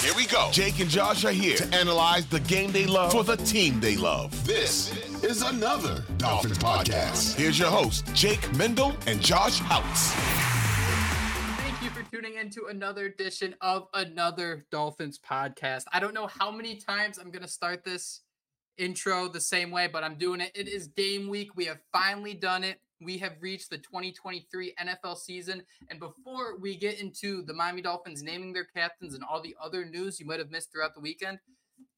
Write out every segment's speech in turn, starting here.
Here we go. Jake and Josh are here to analyze the game they love for the team they love. This is another Dolphins podcast. Here's your host, Jake Mendel and Josh Houtz. Thank you for tuning in to another edition of another Dolphins podcast. I don't know how many times I'm going to start this intro the same way, but I'm doing it. It is game week. We have finally done it we have reached the 2023 NFL season. And before we get into the Miami Dolphins naming their captains and all the other news you might have missed throughout the weekend,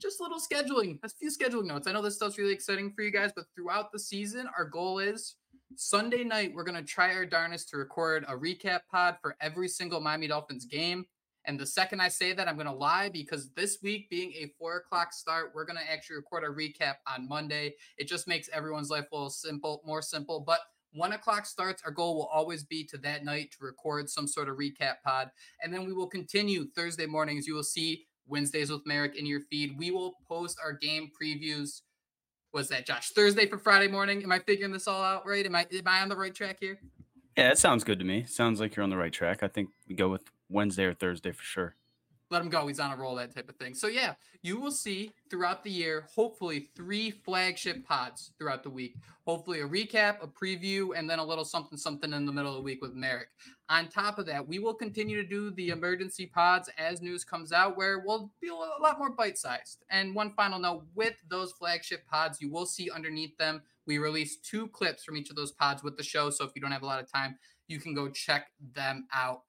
just a little scheduling, a few scheduling notes. I know this stuff's really exciting for you guys, but throughout the season, our goal is Sunday night, we're going to try our darnest to record a recap pod for every single Miami Dolphins game. And the second I say that, I'm going to lie because this week being a four o'clock start, we're going to actually record a recap on Monday. It just makes everyone's life a little simple, more simple. But one o'clock starts. Our goal will always be to that night to record some sort of recap pod. And then we will continue Thursday mornings. You will see Wednesdays with Merrick in your feed. We will post our game previews. Was that Josh? Thursday for Friday morning. Am I figuring this all out right? Am I am I on the right track here? Yeah, it sounds good to me. Sounds like you're on the right track. I think we go with Wednesday or Thursday for sure let him go. He's on a roll, that type of thing. So yeah, you will see throughout the year, hopefully three flagship pods throughout the week. Hopefully a recap, a preview, and then a little something something in the middle of the week with Merrick. On top of that, we will continue to do the emergency pods as news comes out, where we'll be a lot more bite-sized. And one final note: with those flagship pods, you will see underneath them we release two clips from each of those pods with the show. So if you don't have a lot of time, you can go check them out.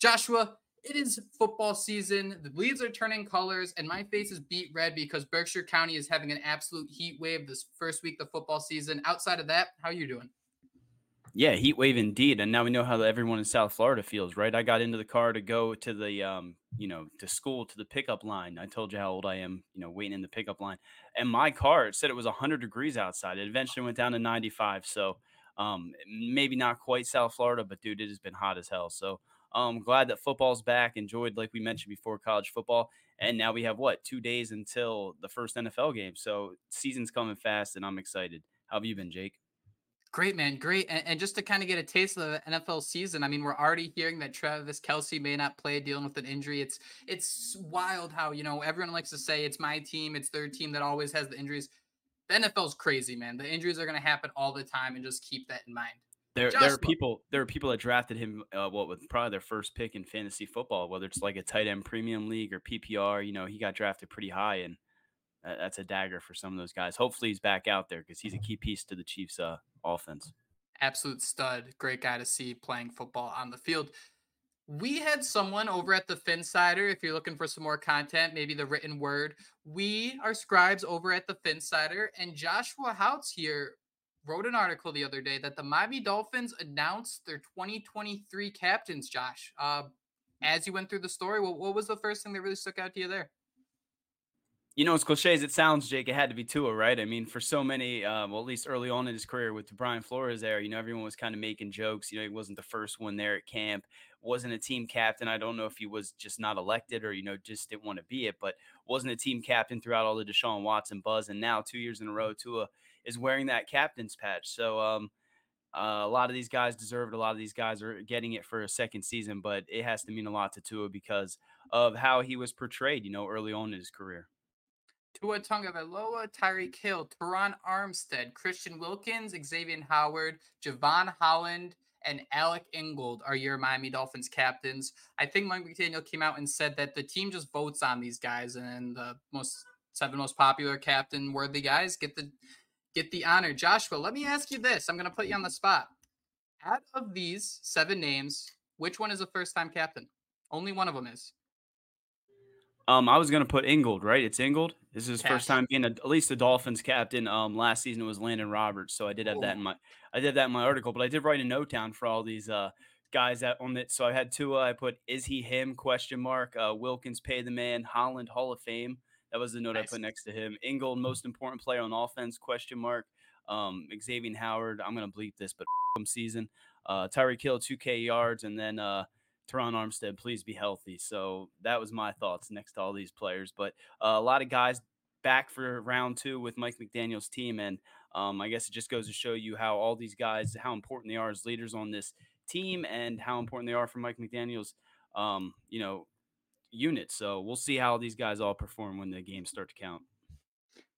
Joshua, it is football season. The leaves are turning colors, and my face is beat red because Berkshire County is having an absolute heat wave this first week of football season. Outside of that, how are you doing? Yeah, heat wave indeed. And now we know how everyone in South Florida feels, right? I got into the car to go to the, um, you know, to school to the pickup line. I told you how old I am, you know, waiting in the pickup line. And my car said it was 100 degrees outside. It eventually went down to 95. So um, maybe not quite South Florida, but dude, it has been hot as hell. So um, glad that football's back. Enjoyed, like we mentioned before, college football. And now we have what, two days until the first NFL game. So season's coming fast and I'm excited. How have you been, Jake? Great, man. Great. And, and, just to kind of get a taste of the NFL season, I mean, we're already hearing that Travis Kelce may not play dealing with an injury. It's it's wild how, you know, everyone likes to say it's my team, it's their team that always has the injuries. The NFL's crazy, man. The injuries are going to happen all the time, and just keep that in mind. There, there are people. There are people that drafted him. Uh, what with probably their first pick in fantasy football, whether it's like a tight end premium league or PPR. You know, he got drafted pretty high, and that's a dagger for some of those guys. Hopefully, he's back out there because he's a key piece to the Chiefs' uh, offense. Absolute stud, great guy to see playing football on the field. We had someone over at the Phinsider. If you're looking for some more content, maybe the written word, we are scribes over at the Phinsider, and Joshua Houtz here wrote an article the other day that the Miami Dolphins announced their 2023 captains, Josh. Uh, as you went through the story, what, what was the first thing that really stuck out to you there? You know, as cliche as it sounds, Jake, it had to be Tua, right? I mean, for so many, uh, well, at least early on in his career with Brian Flores there, you know, everyone was kind of making jokes. You know, he wasn't the first one there at camp, wasn't a team captain. I don't know if he was just not elected or, you know, just didn't want to be it, but wasn't a team captain throughout all the Deshaun Watson buzz. And now, two years in a row, Tua is wearing that captain's patch. So um, uh, a lot of these guys deserve it. A lot of these guys are getting it for a second season, but it has to mean a lot to Tua because of how he was portrayed, you know, early on in his career. Tua Tagovailoa, Tyreek Hill, Terron Armstead, Christian Wilkins, Xavien Howard, Jevon Holland, and Alec Ingold are your Miami Dolphins captains. I think Mike McDaniel came out and said that the team just votes on these guys, and the most seven most popular captain worthy guys get the get the honor. Joshua, let me ask you this. I'm going to put you on the spot. Out of these seven names, which one is a first time captain? Only one of them is. Um, I was gonna put Ingold, right? It's Ingold. This is his Cash. first time being a, at least a Dolphins captain. Um, last season it was Elandon Roberts, so I did have Ooh. that in my I did that in my article, but I did write a note down for all these uh guys that on it. So I had two. I put is he him question mark. Uh, Wilkins pay the man. Holland Hall of Fame. That was the note nice. I put next to him. Ingold, most important player on offense? Question mark. Um, Xavien Howard. I'm gonna bleep this, but season. Uh, Tyreek Hill, 2K yards, and then uh, Terron Armstead. Please be healthy. So that was my thoughts next to all these players. But uh, a lot of guys back for round two with Mike McDaniel's team, and um, I guess it just goes to show you how all these guys, how important they are as leaders on this team, and how important they are for Mike McDaniel's, um, you know, unit. So we'll see how these guys all perform when the games start to count.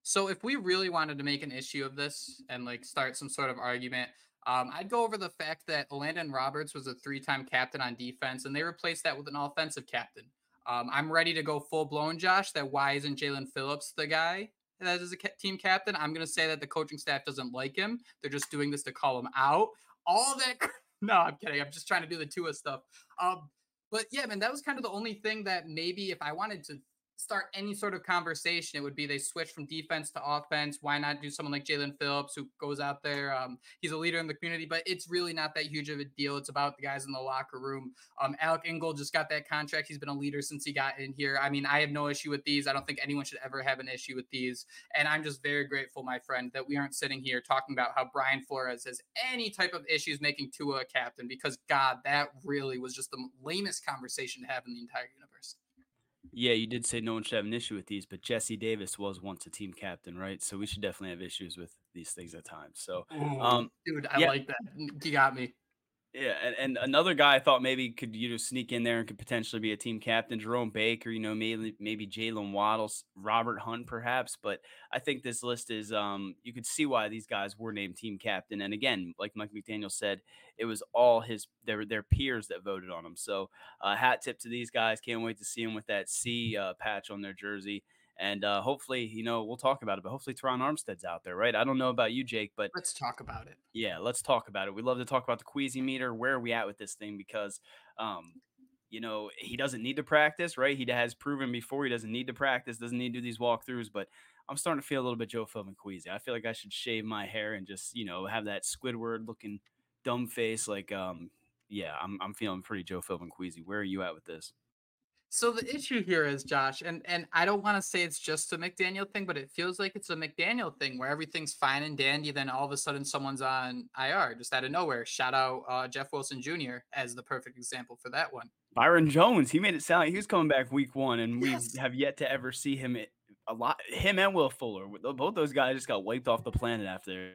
So if we really wanted to make an issue of this and like start some sort of argument, um, I'd go over the fact that Elandon Roberts was a three-time captain on defense, and they replaced that with an offensive captain. Um, I'm ready to go full blown, Josh. That why isn't Jaelan Phillips the guy that is a team captain? I'm going to say that the coaching staff doesn't like him. They're just doing this to call him out. All that. No, I'm kidding. I'm just trying to do the Tua stuff. Um, but yeah, man, that was kind of the only thing that maybe if I wanted to start any sort of conversation, it would be they switch from defense to offense. Why not do someone like Jaelan Phillips who goes out there? Um, he's a leader in the community, but it's really not that huge of a deal. It's about the guys in the locker room. Um, Alec Ingold just got that contract. He's been a leader since he got in here. I mean, I have no issue with these. I don't think anyone should ever have an issue with these. And I'm just very grateful, my friend, that we aren't sitting here talking about how Brian Flores has any type of issues making Tua a captain because God, that really was just the lamest conversation to have in the entire universe. Yeah, you did say no one should have an issue with these, but Jesse Davis was once a team captain, right? So we should definitely have issues with these things at times. So, um, dude, I yeah. like that. You got me. Yeah, and, and another guy I thought maybe could you know sneak in there and could potentially be a team captain, Jerome Baker, you know, maybe maybe Jaylen Waddles, Robert Hunt, perhaps. But I think this list is um you could see why these guys were named team captain. And again, like Mike McDaniel said, it was all his their their peers that voted on him. So uh, hat tip to these guys. Can't wait to see them with that C uh, patch on their jersey. And uh, hopefully, you know, we'll talk about it, but hopefully Terron Armstead's out there, right? I don't know about you, Jake, but let's talk about it. Yeah, let's talk about it. We love to talk about the Queasy meter. Where are we at with this thing? Because, um, you know, he doesn't need to practice, right? He has proven before he doesn't need to practice, doesn't need to do these walkthroughs, but I'm starting to feel a little bit Joe Philbin Queasy. I feel like I should shave my hair and just, you know, have that Squidward looking dumb face. Like, um, yeah, I'm, I'm feeling pretty Joe Philbin Queasy. Where are you at with this? So the issue here is Josh, and and I don't want to say it's just a McDaniel thing, but it feels like it's a McDaniel thing where everything's fine and dandy, then all of a sudden someone's on IR just out of nowhere. Shout out uh, Jeff Wilson Jr. as the perfect example for that one. Byron Jones, he made it sound like he was coming back week one, and yes. we have yet to ever see him a lot. Him and Will Fuller, both those guys just got wiped off the planet after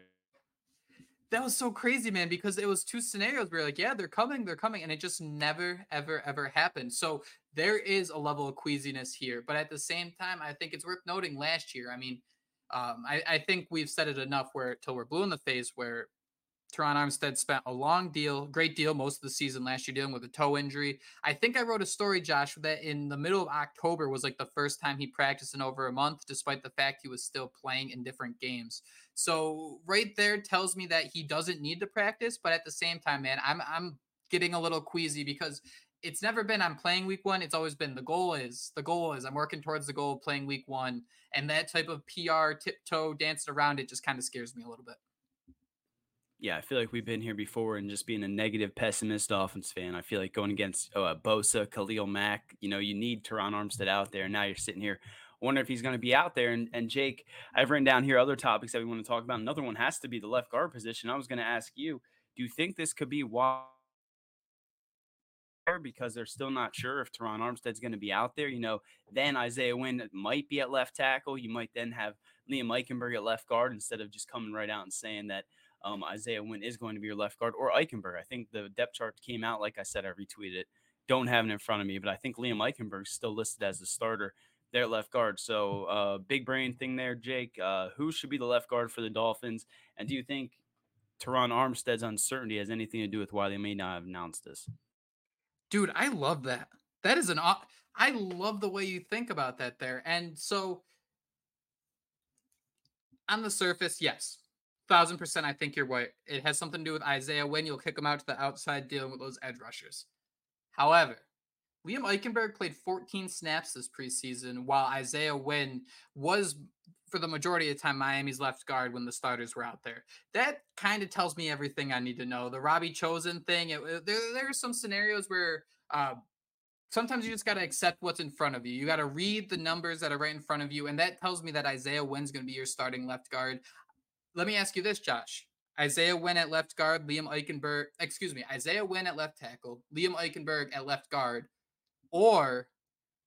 that was so crazy, man, because it was two scenarios where like, yeah, they're coming, they're coming, and it just never, ever, ever happened. So there is a level of queasiness here, but at the same time, I think it's worth noting. Last year, I mean, um, I, I think we've said it enough where till we're blue in the face, where Terron Armstead spent a long deal, great deal, most of the season last year dealing with a toe injury. I think I wrote a story, Josh, that in the middle of October was like the first time he practiced in over a month, despite the fact he was still playing in different games. So right there tells me that he doesn't need to practice, but at the same time, man, I'm I'm getting a little queasy because it's never been I'm playing week one. It's always been the goal is the goal is I'm working towards the goal of playing week one. And that type of PR tiptoe dancing around it just kind of scares me a little bit yeah, I feel like we've been here before and just being a negative pessimist Dolphins fan. I feel like going against uh, Bosa, Khalil Mack, you know, you need Terron Armstead out there. Now you're sitting here wondering if he's going to be out there. And, and Jake, I've written down here other topics that we want to talk about. Another one has to be the left guard position. I was going to ask you, do you think this could be why? Because they're still not sure if Terron Armstead's going to be out there. You know, then Isaiah Wynn might be at left tackle. You might then have Liam Eichenberg at left guard instead of just coming right out and saying that um, Isaiah Wynn is going to be your left guard or Eichenberg. I think the depth chart came out. Like I said, I retweeted it. Don't have it in front of me, but I think Liam Eichenberg is still listed as the starter there left guard. So, uh, big brain thing there, Jake. Uh, who should be the left guard for the Dolphins? And do you think Terron Armstead's uncertainty has anything to do with why they may not have announced this? Dude, I love that. That is an I love the way you think about that there. And so on the surface, yes, thousand percent, I think you're right. It has something to do with Isaiah Wynn. You'll kick him out to the outside dealing with those edge rushers. However, Liam Eichenberg played 14 snaps this preseason, while Isaiah Wynn was, for the majority of the time, Miami's left guard when the starters were out there. That kind of tells me everything I need to know. The Robbie Chosen thing, it, there, there are some scenarios where uh, sometimes you just got to accept what's in front of you. You got to read the numbers that are right in front of you. And that tells me that Isaiah Wynn's going to be your starting left guard let me ask you this, Josh. Isaiah Wynn at left guard, Liam Eichenberg, excuse me, Isaiah Wynn at left tackle, Liam Eichenberg at left guard, or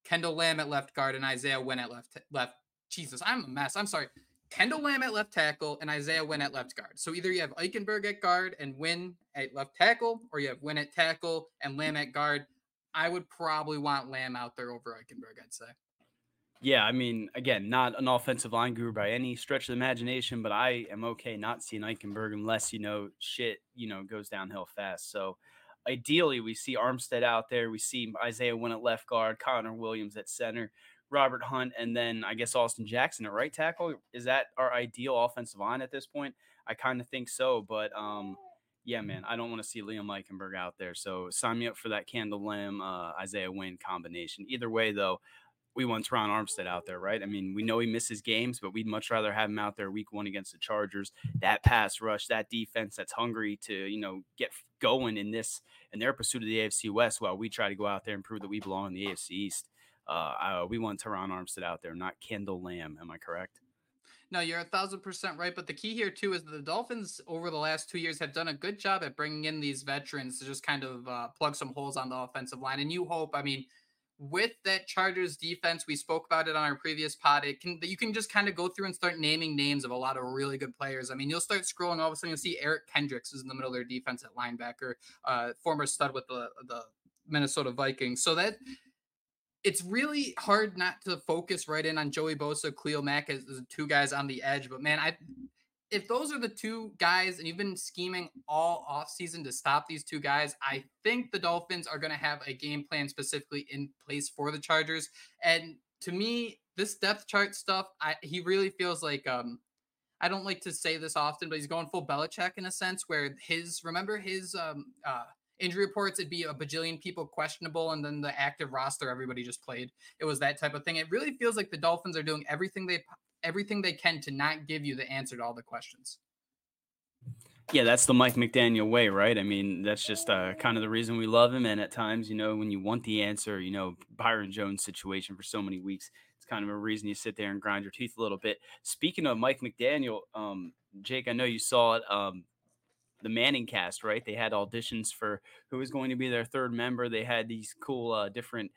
Kendall Lamm at left guard and Isaiah Wynn at left left. Jesus, I'm a mess. I'm sorry. Kendall Lamm at left tackle and Isaiah Wynn at left guard. So either you have Eichenberg at guard and Wynn at left tackle, or you have Wynn at tackle and Lamm at guard. I would probably want Lamm out there over Eichenberg, I'd say. Yeah, I mean, again, not an offensive line guru by any stretch of the imagination, but I am okay not seeing Eichenberg unless, you know, shit, you know, goes downhill fast. So ideally, we see Armstead out there. We see Isaiah Wynn at left guard, Connor Williams at center, Robert Hunt, and then I guess Austin Jackson at right tackle. Is that our ideal offensive line at this point? I kind of think so, but um, yeah, man, I don't want to see Liam Eichenberg out there. So sign me up for that Kendall Lamm, uh, Isaiah Wynn combination. Either way, though, we want Terron Armstead out there, right? I mean, we know he misses games, but we'd much rather have him out there week one against the Chargers. That pass rush, that defense that's hungry to, you know, get going in this in their pursuit of the AFC West while we try to go out there and prove that we belong in the AFC East. Uh, uh, we want Terron Armstead out there, not Kendall Lamm. Am I correct? No, you're a thousand percent right. But the key here too is the Dolphins over the last two years have done a good job at bringing in these veterans to just kind of uh, plug some holes on the offensive line. And you hope, I mean, with that Chargers defense, we spoke about it on our previous pod. It can you can just kind of go through and start naming names of a lot of really good players. I mean, you'll start scrolling, all of a sudden you'll see Eric Kendricks is in the middle of their defense at linebacker, uh, former stud with the the Minnesota Vikings. So that it's really hard not to focus right in on Joey Bosa, Khalil Mack as, as two guys on the edge. But man, I if those are the two guys and you've been scheming all offseason to stop these two guys, I think the Dolphins are going to have a game plan specifically in place for the Chargers. And to me, this depth chart stuff, I, he really feels like um I don't like to say this often, but he's going full Belichick in a sense where his remember his um uh injury reports it'd be a bajillion people questionable and then the active roster everybody just played it was that type of thing it really feels like the dolphins are doing everything they everything they can to not give you the answer to all the questions yeah, that's the Mike McDaniel way, right? I mean, that's just uh, kind of the reason we love him. And at times, you know, when you want the answer, you know, Byron Jones situation for so many weeks, it's kind of a reason you sit there and grind your teeth a little bit. Speaking of Mike McDaniel, um, Jake, I know you saw it. Um, the Manning cast, right? They had auditions for who was going to be their third member. They had these cool, uh, different,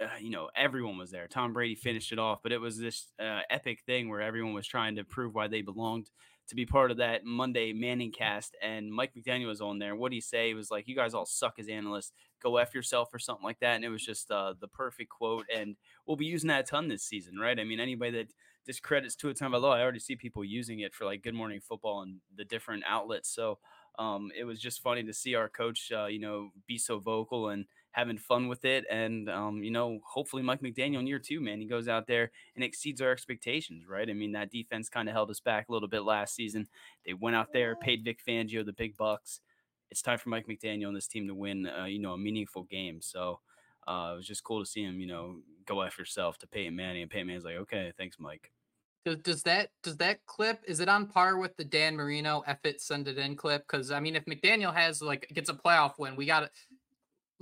uh, you know, everyone was there. Tom Brady finished it off, but it was this uh, epic thing where everyone was trying to prove why they belonged to be part of that Monday Manning cast. And Mike McDaniel was on there. What did he say? He was like, "You guys all suck as analysts. Go f yourself" or something like that. And it was just uh, the perfect quote. And we'll be using that a ton this season, right? I mean, anybody that discredits to a Tua Tagovailoa, I already see people using it for like Good Morning Football and the different outlets. So um, it was just funny to see our coach, uh, you know, be so vocal and having fun with it. And, um, you know, hopefully Mike McDaniel in year two, man, he goes out there and exceeds our expectations, right? I mean, that defense kind of held us back a little bit last season. They went out there, paid Vic Fangio the big bucks. It's time for Mike McDaniel and this team to win, uh, you know, a meaningful game. So uh, it was just cool to see him, you know, go after yourself to Peyton Manning. And Peyton Manning's like, okay, thanks, Mike. Does, does that does that clip is it on par with the Dan Marino F it send it in clip? Because I mean, if McDaniel has like gets a playoff win, we got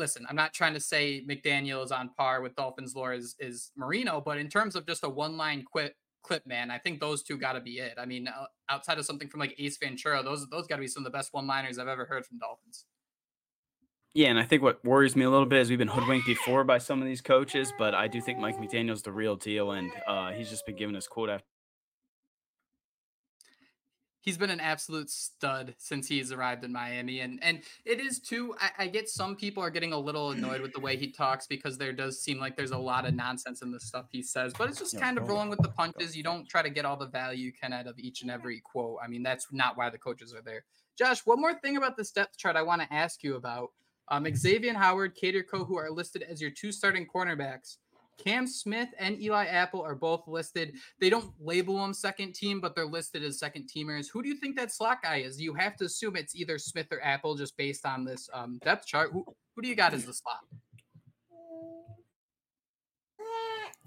listen. I'm not trying to say McDaniel is on par with Dolphins lore is is Marino, but in terms of just a one line quit clip, man, I think those two got to be it. I mean, outside of something from like Ace Ventura, those those got to be some of the best one liners I've ever heard from Dolphins. Yeah, and I think what worries me a little bit is we've been hoodwinked before by some of these coaches, but I do think Mike McDaniel's the real deal, and uh, he's just been giving us quote after he's been an absolute stud since he's arrived in Miami. And and it is too, I, I, get some people are getting a little annoyed with the way he talks because there does seem like there's a lot of nonsense in the stuff he says, but it's just kind of rolling with the punches. You don't try to get all the value you can out of each and every quote. I mean, that's not why the coaches are there. Josh, one more thing about the depth chart I want to ask you about. Um, Xavier Howard, Kader Kohou are listed as your two starting cornerbacks. Cam Smith and Eli Apple are both listed. They don't label them second team, but they're listed as second teamers. Who do you think that slot guy is? You have to assume it's either Smith or Apple just based on this um, depth chart. Who, who do you got as the slot?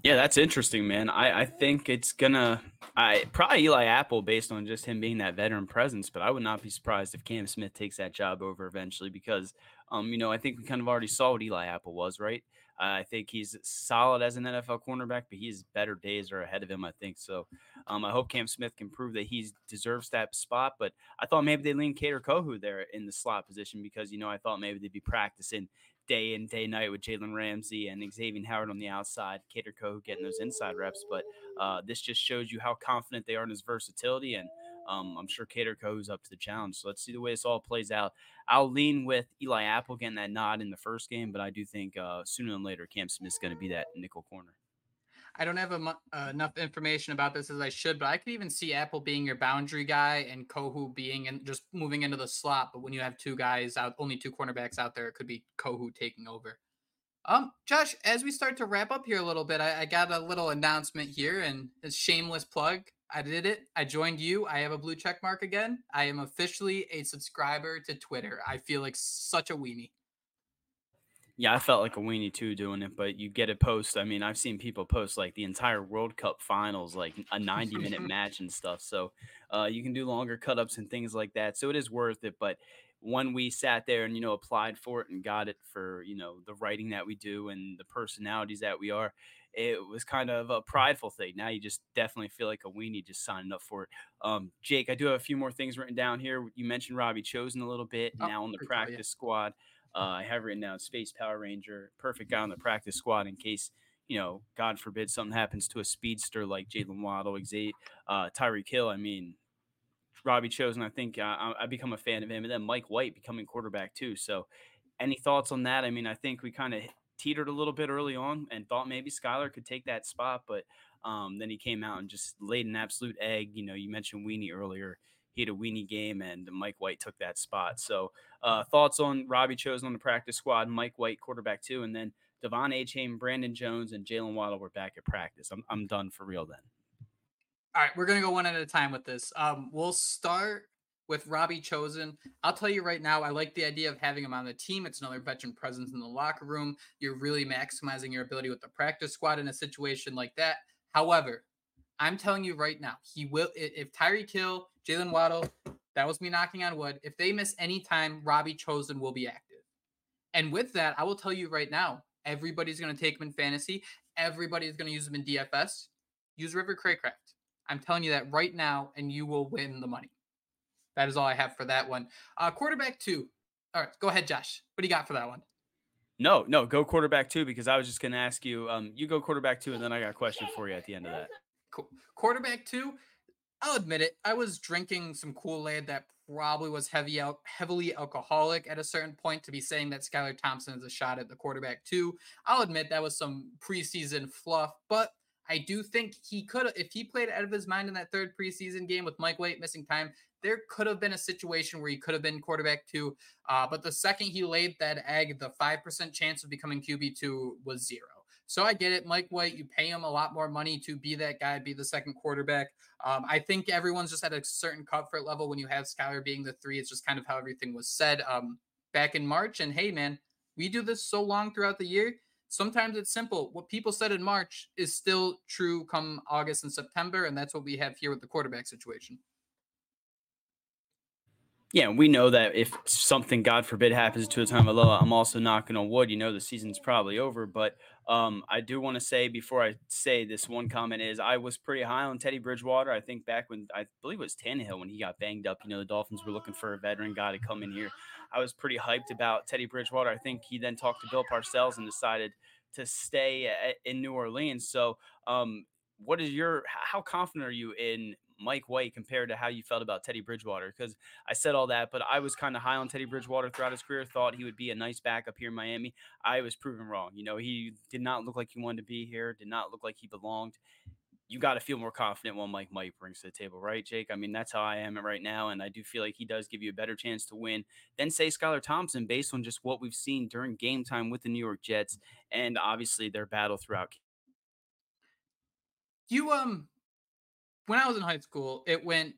Yeah, that's interesting, man. I, I think it's gonna I probably Eli Apple based on just him being that veteran presence, but I would not be surprised if Cam Smith takes that job over eventually because um, you know, I think we kind of already saw what Eli Apple was, right? I think he's solid as an NFL cornerback, but his better days are ahead of him. I think so. Um, I hope Cam Smith can prove that he deserves that spot. But I thought maybe they lean Kader Kohou there in the slot position because you know I thought maybe they'd be practicing day in day night with Jalen Ramsey and Xavier Howard on the outside, Kader Kohou getting those inside reps. But uh, this just shows you how confident they are in his versatility and um, I'm sure Kader Kohou's up to the challenge. So let's see the way this all plays out. I'll lean with Eli Apple getting that nod in the first game, but I do think uh, sooner than later Cam Smith's going to be that nickel corner. I don't have uh, enough information about this as I should, but I could even see Apple being your boundary guy and Kohou being and just moving into the slot. But when you have two guys out, only two cornerbacks out there, it could be Kohou taking over. Um, Josh, as we start to wrap up here a little bit, I, I got a little announcement here, and a shameless plug. I did it. I joined you. I have a blue check mark again. I am officially a subscriber to Twitter. I feel like such a weenie. Yeah, I felt like a weenie too doing it, but you get a post. I mean, I've seen people post like the entire World Cup finals, like a 90 minute match and stuff. So uh, you can do longer cut ups and things like that. So it is worth it. But when we sat there and, you know, applied for it and got it for, you know, the writing that we do and the personalities that we are, it was kind of a prideful thing. Now you just definitely feel like a weenie just signing up for it. Um, Jake, I do have a few more things written down here. You mentioned Robbie Chosen a little bit, oh, now on the practice yeah. squad. Uh, I have written down Space Power Ranger, perfect guy on the practice squad in case, you know, God forbid something happens to a speedster like Jaylen Waddle, Xavier, uh, Tyreek Hill. I mean, Robbie Chosen, I think uh, I, I become a fan of him. And then Mike White becoming quarterback too. So, any thoughts on that? I mean, I think we kind of teetered a little bit early on and thought maybe Skylar could take that spot, but um, then he came out and just laid an absolute egg. You know, you mentioned Weenie earlier. He had a weenie game, and Mike White took that spot. So, uh, thoughts on Robbie chosen on the practice squad, Mike White, quarterback two, and then De'Von Achane, Brandon Jones, and Jaylen Waddle were back at practice. I'm, I'm done for real then. All right, we're gonna go one at a time with this. Um, we'll start with Robbie Chosen. I'll tell you right now, I like the idea of having him on the team. It's another veteran presence in the locker room. You're really maximizing your ability with the practice squad in a situation like that. However, I'm telling you right now, he will. If Tyreek Hill, Jaylen Waddle, that was me knocking on wood. If they miss any time, Robbie Chosen will be active. And with that, I will tell you right now, everybody's going to take him in fantasy. Everybody's going to use him in DFS. Use River Cracraft. I'm telling you that right now, and you will win the money. That is all I have for that one. Uh, quarterback two. All right, go ahead, Josh. What do you got for that one? No, no, go quarterback two because I was just going to ask you. Um, you go quarterback two, and then I got a question for you at the end of that. Quarterback two, I'll admit it. I was drinking some Kool Aid that probably was heavy out, heavily alcoholic at a certain point to be saying that Skylar Thompson is a shot at the quarterback two. I'll admit that was some preseason fluff, but I do think he could, if he played out of his mind in that third preseason game with Mike White missing time, there could have been a situation where he could have been quarterback two. Uh, but the second he laid that egg, the 5% chance of becoming QB2 was zero. So I get it. Mike White, you pay him a lot more money to be that guy, be the second quarterback. Um, I think everyone's just at a certain comfort level when you have Skylar being the three. It's just kind of how everything was said um, back in March. And hey, man, we do this so long throughout the year. Sometimes it's simple. What people said in March is still true come August and September. And that's what we have here with the quarterback situation. Yeah, we know that if something, God forbid, happens to a time of low, I'm also knocking on wood. You know, the season's probably over, but um, I do want to say before I say this one comment is I was pretty high on Teddy Bridgewater. I think back when I believe it was Tannehill when he got banged up. You know, the Dolphins were looking for a veteran guy to come in here. I was pretty hyped about Teddy Bridgewater. I think he then talked to Bill Parcells and decided to stay in New Orleans. So, um, what is your how confident are you in Mike White compared to how you felt about Teddy Bridgewater. Because I said all that, but I was kind of high on Teddy Bridgewater throughout his career. Thought he would be a nice backup here in Miami. I was proven wrong. You know, he did not look like he wanted to be here. Did not look like he belonged. You got to feel more confident when Mike White brings to the table, right, Jake? I mean, that's how I am right now, and I do feel like he does give you a better chance to win than say Skylar Thompson, based on just what we've seen during game time with the New York Jets, and obviously their battle throughout. You um when I was in high school, it went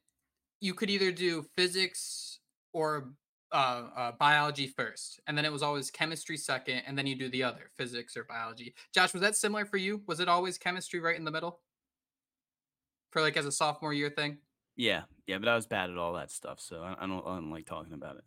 you could either do physics or uh, uh, biology first, and then it was always chemistry second, and then you do the other physics or biology. Josh, was that similar for you? Was it always chemistry right in the middle for like as a sophomore year thing? Yeah, yeah, but I was bad at all that stuff, so I, I don't, I don't like talking about it.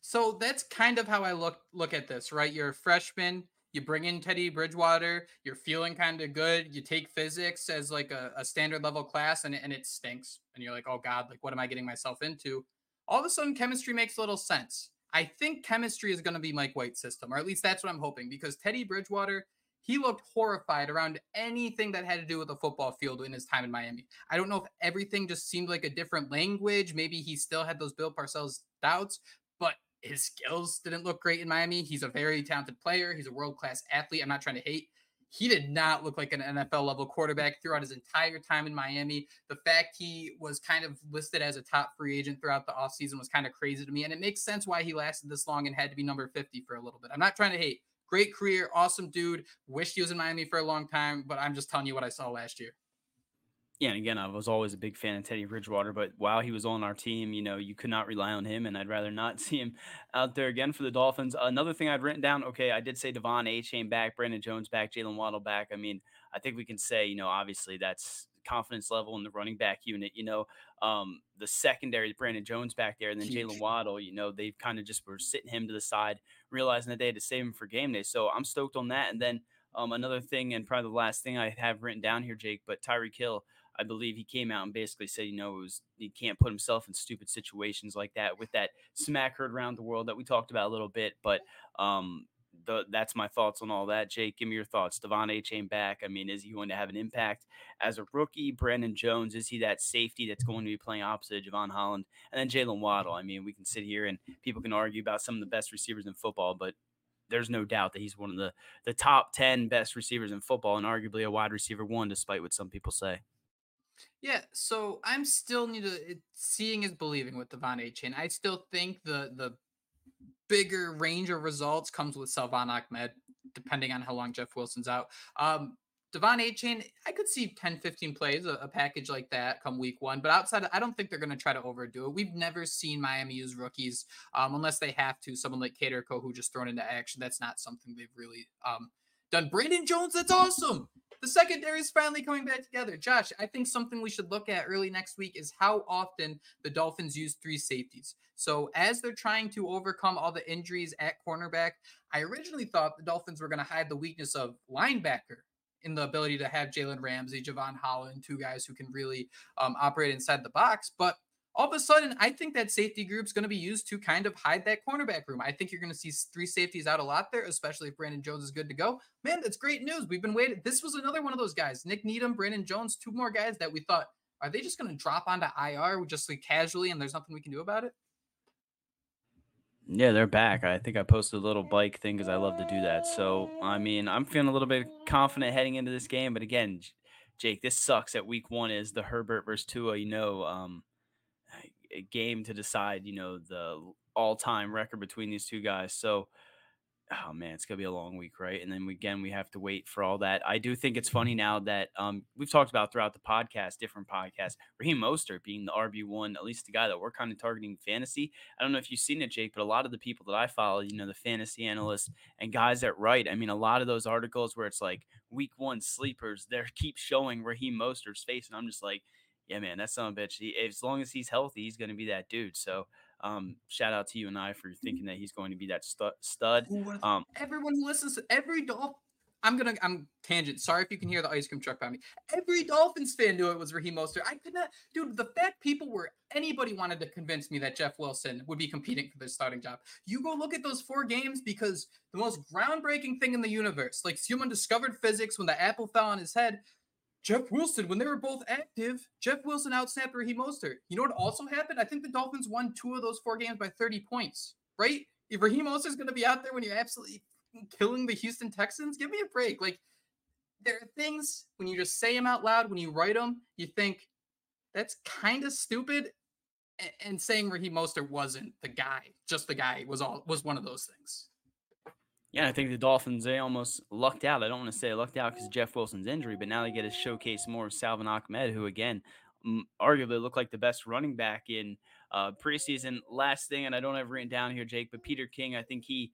So that's kind of how I look look at this, right? You're a freshman, you bring in Teddy Bridgewater, you're feeling kind of good. You take physics as like a, a, standard level class and, and it stinks. And you're like, oh God, like what am I getting myself into? All of a sudden, chemistry makes a little sense. I think chemistry is going to be Mike White's system, or at least that's what I'm hoping, because Teddy Bridgewater, he looked horrified around anything that had to do with the football field in his time in Miami. I don't know if everything just seemed like a different language. Maybe he still had those Bill Parcells doubts, but his skills didn't look great in Miami. He's a very talented player. He's a world class athlete. I'm not trying to hate. He did not look like an NFL level quarterback throughout his entire time in Miami. The fact he was kind of listed as a top free agent throughout the offseason was kind of crazy to me. And it makes sense why he lasted this long and had to be number 50 for a little bit. I'm not trying to hate. Great career, awesome dude. Wished he was in Miami for a long time, but I'm just telling you what I saw last year. Yeah, and again, I was always a big fan of Teddy Bridgewater, but while he was on our team, you know, you could not rely on him, and I'd rather not see him out there again for the Dolphins. Another thing I'd written down, okay, I did say De'Von Achane back, Brandon Jones back, Jaylen Waddle back. I mean, I think we can say, you know, obviously that's confidence level in the running back unit. You know, um, the secondary, Brandon Jones back there, and then Jaylen Waddle. You know, they kind of just were sitting him to the side, realizing that they had to save him for game day. So I'm stoked on that. And then um, another thing, and probably the last thing I have written down here, Jake, but Tyreek Hill, I believe he came out and basically said, you know, was, he can't put himself in stupid situations like that with that smack heard around the world that we talked about a little bit. But um, the, that's my thoughts on all that. Jake, give me your thoughts. De'Von Achane back. I mean, is he going to have an impact as a rookie? Brandon Jones, is he that safety that's going to be playing opposite Jevon Holland? And then Jaylen Waddle. I mean, we can sit here and people can argue about some of the best receivers in football, but there's no doubt that he's one of the, the top 10 best receivers in football and arguably a wide receiver one, despite what some people say. Yeah, so I'm still need to seeing is believing with De'Von Achane. I still think the the bigger range of results comes with Salvon Ahmed, depending on how long Jeff Wilson's out. Um, De'Von Achane, I could see 10, 15 plays, a, a, package like that come week one. But outside, I don't think they're going to try to overdo it. We've never seen Miami use rookies um, unless they have to. Someone like Kader who just thrown into action. That's not something they've really um, done. Brandon Jones, that's awesome. The secondary is finally coming back together. Josh, I think something we should look at early next week is how often the Dolphins use three safeties. So as they're trying to overcome all the injuries at cornerback, I originally thought the Dolphins were going to hide the weakness of linebacker in the ability to have Jalen Ramsey, Jevon Holland, two guys who can really um, operate inside the box. But all of a sudden, I think that safety group is going to be used to kind of hide that cornerback room. I think you're going to see three safeties out a lot there, especially if Brandon Jones is good to go. Man, that's great news. We've been waiting. This was another one of those guys, Nick Needham, Brandon Jones, two more guys that we thought, are they just going to drop onto IR just like casually and there's nothing we can do about it? Yeah, they're back. I think I posted a little bike thing because I love to do that. So, I mean, I'm feeling a little bit confident heading into this game. But again, Jake, this sucks at week one is the Herbert versus Tua. You know, um, game to decide, you know, the all time record between these two guys. So, oh man, it's gonna be a long week, right? And then we, again, we have to wait for all that. I do think it's funny now that um, we've talked about throughout the podcast, different podcasts, Raheem Mostert being the RB one, at least the guy that we're kind of targeting fantasy. I don't know if you've seen it, Jake, but a lot of the people that I follow, you know, the fantasy analysts and guys that write, I mean, a lot of those articles where it's like week one sleepers, they keep showing Raheem Mostert's face, and I'm just like yeah, man, that son of a bitch. He, as long as he's healthy, he's going to be that dude. So, um, shout out to you and I for thinking that he's going to be that stu- stud. Um, everyone who listens to every Dolphin, I'm gonna, I'm tangent. Sorry if you can hear the ice cream truck by me. Every Dolphins fan knew it was Raheem Mostert. I could not, dude. The fact people were anybody wanted to convince me that Jeff Wilson would be competing for the starting job. You go look at those four games because the most groundbreaking thing in the universe, like human discovered physics when the apple fell on his head, Jeff Wilson, when they were both active, Jeff Wilson outsnapped Raheem Mostert. You know what also happened? I think the Dolphins won two of those four games by 30 points, right? If Raheem Mostert's going to be out there when you're absolutely killing the Houston Texans, give me a break. Like, there are things when you just say them out loud, when you write them, you think that's kind of stupid. And saying Raheem Mostert wasn't the guy, just the guy was all was one of those things. Yeah, I think the Dolphins they almost lucked out. I don't want to say lucked out because Jeff Wilson's injury, but now they get to showcase more of Salvon Ahmed, who again arguably looked like the best running back in uh, preseason. Last thing, and I don't have written down here, Jake, but Peter King, I think he,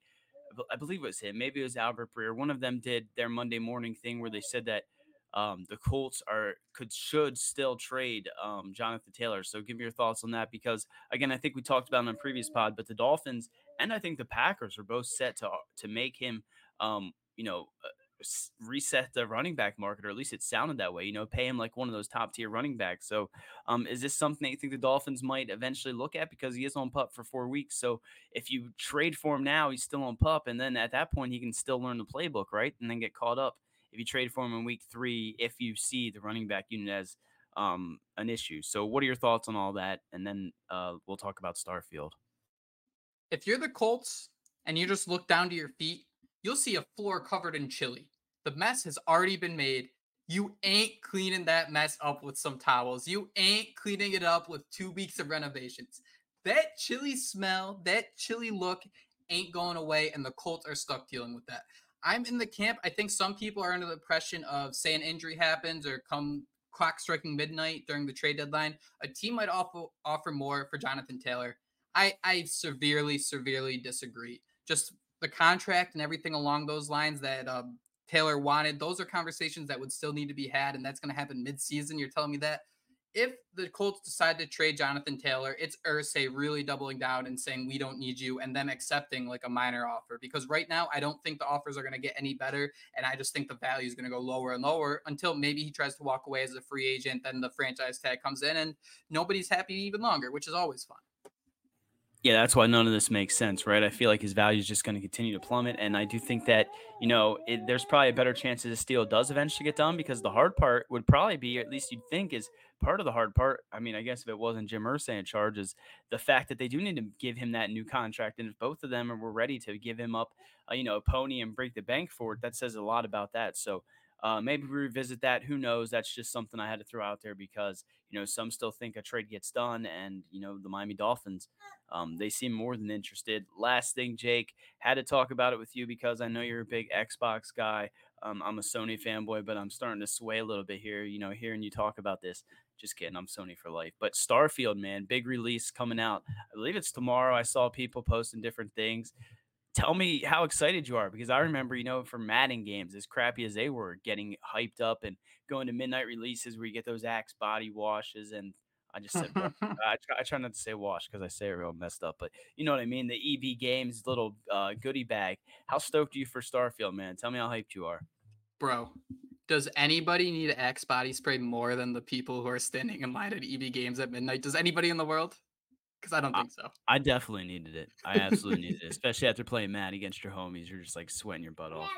I believe it was him, maybe it was Albert Breer. One of them did their Monday morning thing where they said that um, the Colts are could should still trade um, Jonathan Taylor. So give me your thoughts on that because again, I think we talked about in a previous pod, but the Dolphins and I think the Packers are both set to to make him, um, you know, reset the running back market, or at least it sounded that way. You know, pay him like one of those top tier running backs. So, um, is this something that you think the Dolphins might eventually look at because he is on pup for four weeks? So, if you trade for him now, he's still on pup, and then at that point he can still learn the playbook, right, and then get caught up. If you trade for him in week three, if you see the running back unit as um, an issue. So, what are your thoughts on all that? And then uh, we'll talk about Starfield. If you're the Colts and you just look down to your feet, you'll see a floor covered in chili. The mess has already been made. You ain't cleaning that mess up with some towels. You ain't cleaning it up with two weeks of renovations. That chili smell, that chili look ain't going away, and the Colts are stuck dealing with that. I'm in the camp. I think some people are under the impression of say an injury happens or come clock striking midnight during the trade deadline, a team might offer offer more for Jonathan Taylor. I I severely severely disagree. Just the contract and everything along those lines that um, Taylor wanted. Those are conversations that would still need to be had, and that's going to happen mid-season. You're telling me that if the Colts decide to trade Jonathan Taylor, it's Irsay really doubling down and saying we don't need you, and them accepting like a minor offer. Because right now, I don't think the offers are going to get any better, and I just think the value is going to go lower and lower until maybe he tries to walk away as a free agent. Then the franchise tag comes in, and nobody's happy even longer, which is always fun. Yeah, that's why none of this makes sense, right? I feel like his value is just going to continue to plummet, and I do think that you know it, there's probably a better chance that this deal does eventually get done because the hard part would probably be, at least you'd think, is part of the hard part. I mean, I guess if it wasn't Jim Irsay in charge, is the fact that they do need to give him that new contract, and if both of them were ready to give him up, uh, you know, a pony and break the bank for it, that says a lot about that. So uh, maybe we revisit that. Who knows? That's just something I had to throw out there because you know some still think a trade gets done, and you know the Miami Dolphins, um, they seem more than interested. Last thing, Jake, had to talk about it with you because I know you're a big Xbox guy. Um, I'm a Sony fanboy, but I'm starting to sway a little bit here. You know, hearing you talk about this. Just kidding, I'm Sony for life. But Starfield, man, big release coming out. I believe it's tomorrow. I saw people posting different things tell me how excited you are because I remember, you know, for Madden games, as crappy as they were, getting hyped up and going to midnight releases where you get those Axe body washes. And I just said, I, try, I try not to say wash because I say it real messed up, but you know what I mean? The EB Games little uh, goodie bag. How stoked are you for Starfield, man? Tell me how hyped you are. Bro, does anybody need Axe body spray more than the people who are standing in line at EB Games at midnight? Does anybody in the world? Because I don't think so. I definitely needed it. I absolutely needed it, especially after playing Mad against your homies. You're just like sweating your butt off.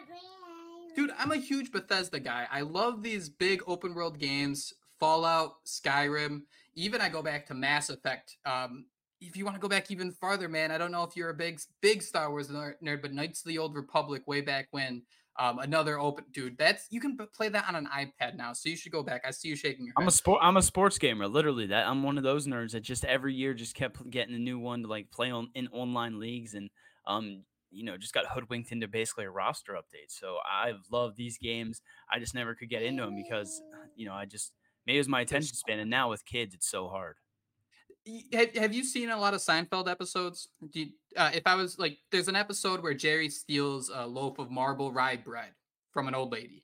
Dude, I'm a huge Bethesda guy. I love these big open world games, Fallout, Skyrim. Even I go back to Mass Effect. Um, if you want to go back even farther, man, I don't know if you're a big big Star Wars nerd, but Knights of the Old Republic way back when um, another open dude. That's you can play that on an iPad now, so you should go back. I see you shaking your. Head. I'm a sport. I'm a sports gamer. Literally, that I'm one of those nerds that just every year just kept getting a new one to like play on in online leagues and um you know just got hoodwinked into basically a roster update. So I've loved these games. I just never could get into them because you know I just maybe it was my attention span, and now with kids it's so hard have, have you seen a lot of Seinfeld episodes? You, uh, if I was like, there's an episode where Jerry steals a loaf of marble rye bread from an old lady.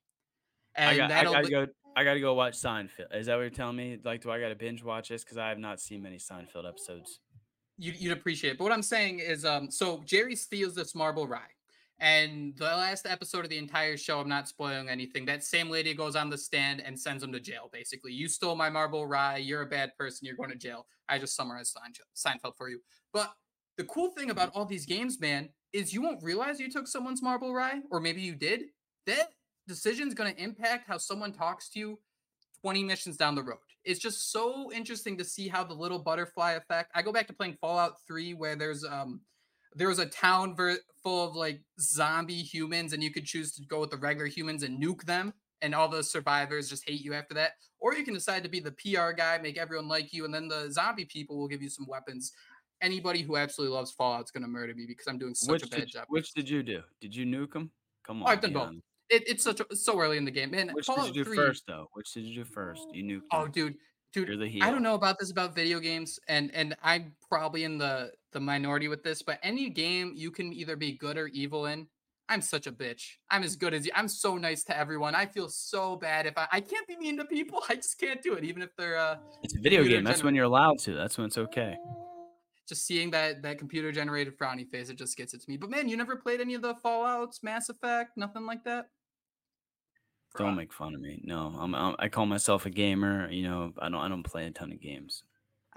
And I, got, I gotta go. I gotta go watch Seinfeld. Is that what you're telling me? Like, do I gotta binge watch this? Because I have not seen many Seinfeld episodes. You, would appreciate it. But what I'm saying is, um, so Jerry steals this marble rye. And the last episode of the entire show, I'm not spoiling anything. That same lady goes on the stand and sends him to jail. Basically, you stole my marble rye. You're a bad person. You're going to jail. I just summarized Seinfeld for you. But the cool thing about all these games, man, is you won't realize you took someone's marble rye, or maybe you did. That decision is going to impact how someone talks to you 20 missions down the road. It's just so interesting to see how the little butterfly effect. I go back to playing Fallout 3, where there's um there was a town ver- full of like zombie humans, and you could choose to go with the regular humans and nuke them, and all the survivors just hate you after that. Or you can decide to be the PR guy, make everyone like you, and then the zombie people will give you some weapons. Anybody who absolutely loves Fallout's gonna murder me because I'm doing such which a bad did, job. Which did you do? Did you nuke them? Come on. Oh, I've done both. It, it's such a, so early in the game, man. Which Fallout did you do 3, first, though? Which did you do first? You nuked. Oh, dude, dude, I don't know about this about video games, and and I'm probably in the the minority with this, but any game you can either be good or evil in. I'm such a bitch. I'm as good as you. I'm so nice to everyone. I feel so bad if I I can't be mean to people. I just can't do it, even if they're uh. It's a video game. That's when you're allowed to. That's when it's okay. Just seeing that that computer generated frowny face, it just gets it to me. But man, you never played any of the Fallout's, Mass Effect, nothing like that. Don't make fun of me. No, I'm, I'm I call myself a gamer. You know, I don't I don't play a ton of games.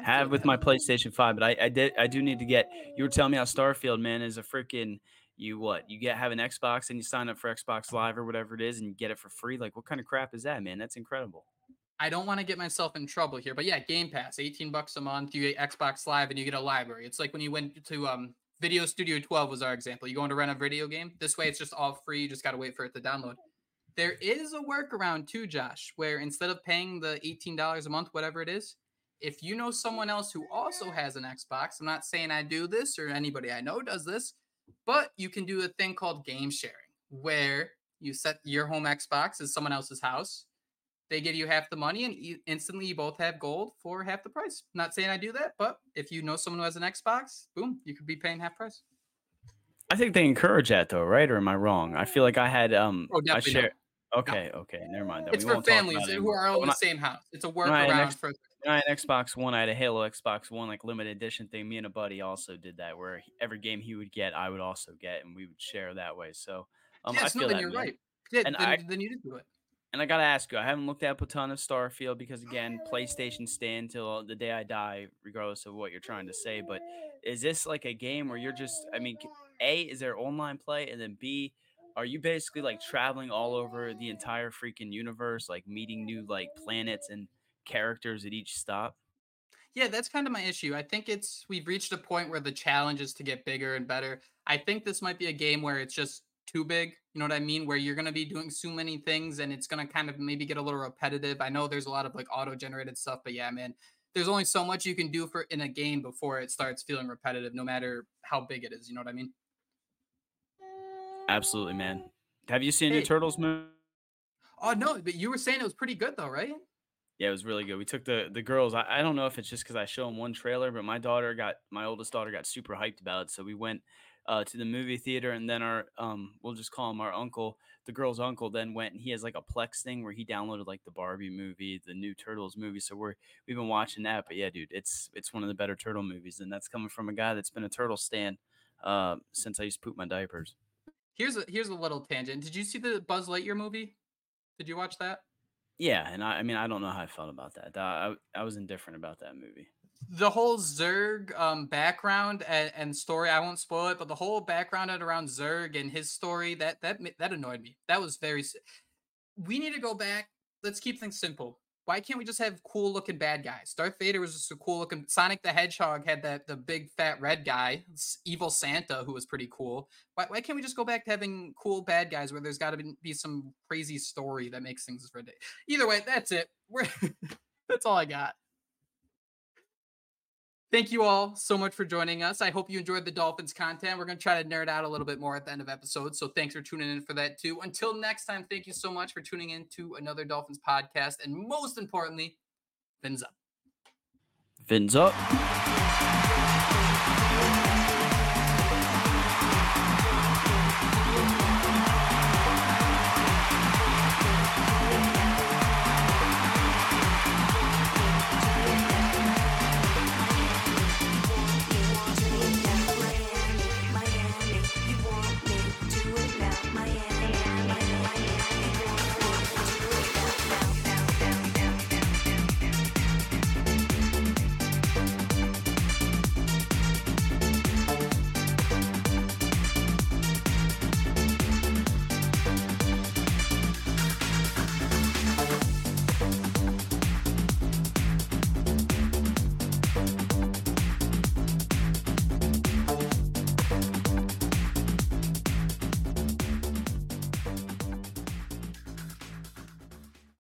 Have with my PlayStation Five, but I I did I do need to get. You were telling me how Starfield man is a freaking you what you get have an Xbox and you sign up for Xbox Live or whatever it is and you get it for free. Like what kind of crap is that, man? That's incredible. I don't want to get myself in trouble here, but yeah, Game Pass, 18 bucks a month. You get Xbox Live and you get a library. It's like when you went to um Video Studio 12 was our example. You go to rent a video game. This way, it's just all free. You just got to wait for it to download. There is a workaround too, Josh, where instead of paying the $18 a month, whatever it is, if you know someone else who also has an Xbox, I'm not saying I do this or anybody I know does this, but you can do a thing called game sharing where you set your home Xbox as someone else's house. They give you half the money and you, instantly you both have gold for half the price. Not saying I do that, but if you know someone who has an Xbox, boom, you could be paying half price. I think they encourage that though, right? Or am I wrong? I feel like I had um oh, I share Okay, no. okay, never mind. That. It's we for families who are all in the same house. It's a workaround for. Had Xbox One, I had a Halo Xbox One like limited edition thing. Me and a buddy also did that, where every game he would get, I would also get, and we would share that way. So, um, yes, I feel no, that, you're man. right. Yeah, and then, I, then you did do it. And I gotta ask you, I haven't looked at a ton of Starfield because again, PlayStation stand till the day I die, regardless of what you're trying to say. But is this like a game where you're just? I mean, a is there online play, and then B are you basically like traveling all over the entire freaking universe, like meeting new like planets and characters at each stop? Yeah, that's kind of my issue. I think it's we've reached a point where the challenge is to get bigger and better. I think this might be a game where it's just too big. You know what I mean? Where you're going to be doing so many things and it's going to kind of maybe get a little repetitive. I know there's a lot of like auto generated stuff, but yeah, man, there's only so much you can do for in a game before it starts feeling repetitive, no matter how big it is. You know what I mean? Absolutely, man. Have you seen hey. new Turtles movie? Oh no, but you were saying it was pretty good though, right? Yeah, it was really good. We took the the girls. I, I don't know if it's just because I show them one trailer, but my daughter got my oldest daughter got super hyped about it. So we went uh, to the movie theater, and then our um we'll just call him our uncle, the girl's uncle, then went and he has like a Plex thing where he downloaded like the Barbie movie, the new Turtles movie. So we're we've been watching that. But yeah, dude, it's it's one of the better turtle movies, and that's coming from a guy that's been a turtle stan uh, since I used to poop my diapers. Here's a here's a little tangent. Did you see the Buzz Lightyear movie? Did you watch that? Yeah, and I, I mean I don't know how I felt about that. I I was indifferent about that movie. The whole Zurg um, background and, and, story, I won't spoil it, but the whole background around Zurg and his story that that that annoyed me. That was very. We need to go back. Let's keep things simple why can't we just have cool looking bad guys? Darth Vader was just a cool looking. Sonic the Hedgehog had that the big fat red guy, evil Santa, who was pretty cool. Why, why can't we just go back to having cool bad guys where there's got to be, some crazy story that makes things ridiculous? Either way, that's it. We're that's all I got. Thank you all so much for joining us. I hope you enjoyed the Dolphins content. We're going to try to nerd out a little bit more at the end of episodes. So thanks for tuning in for that too. Until next time, thank you so much for tuning in to another Dolphins podcast. And most importantly, fins up. Fins up.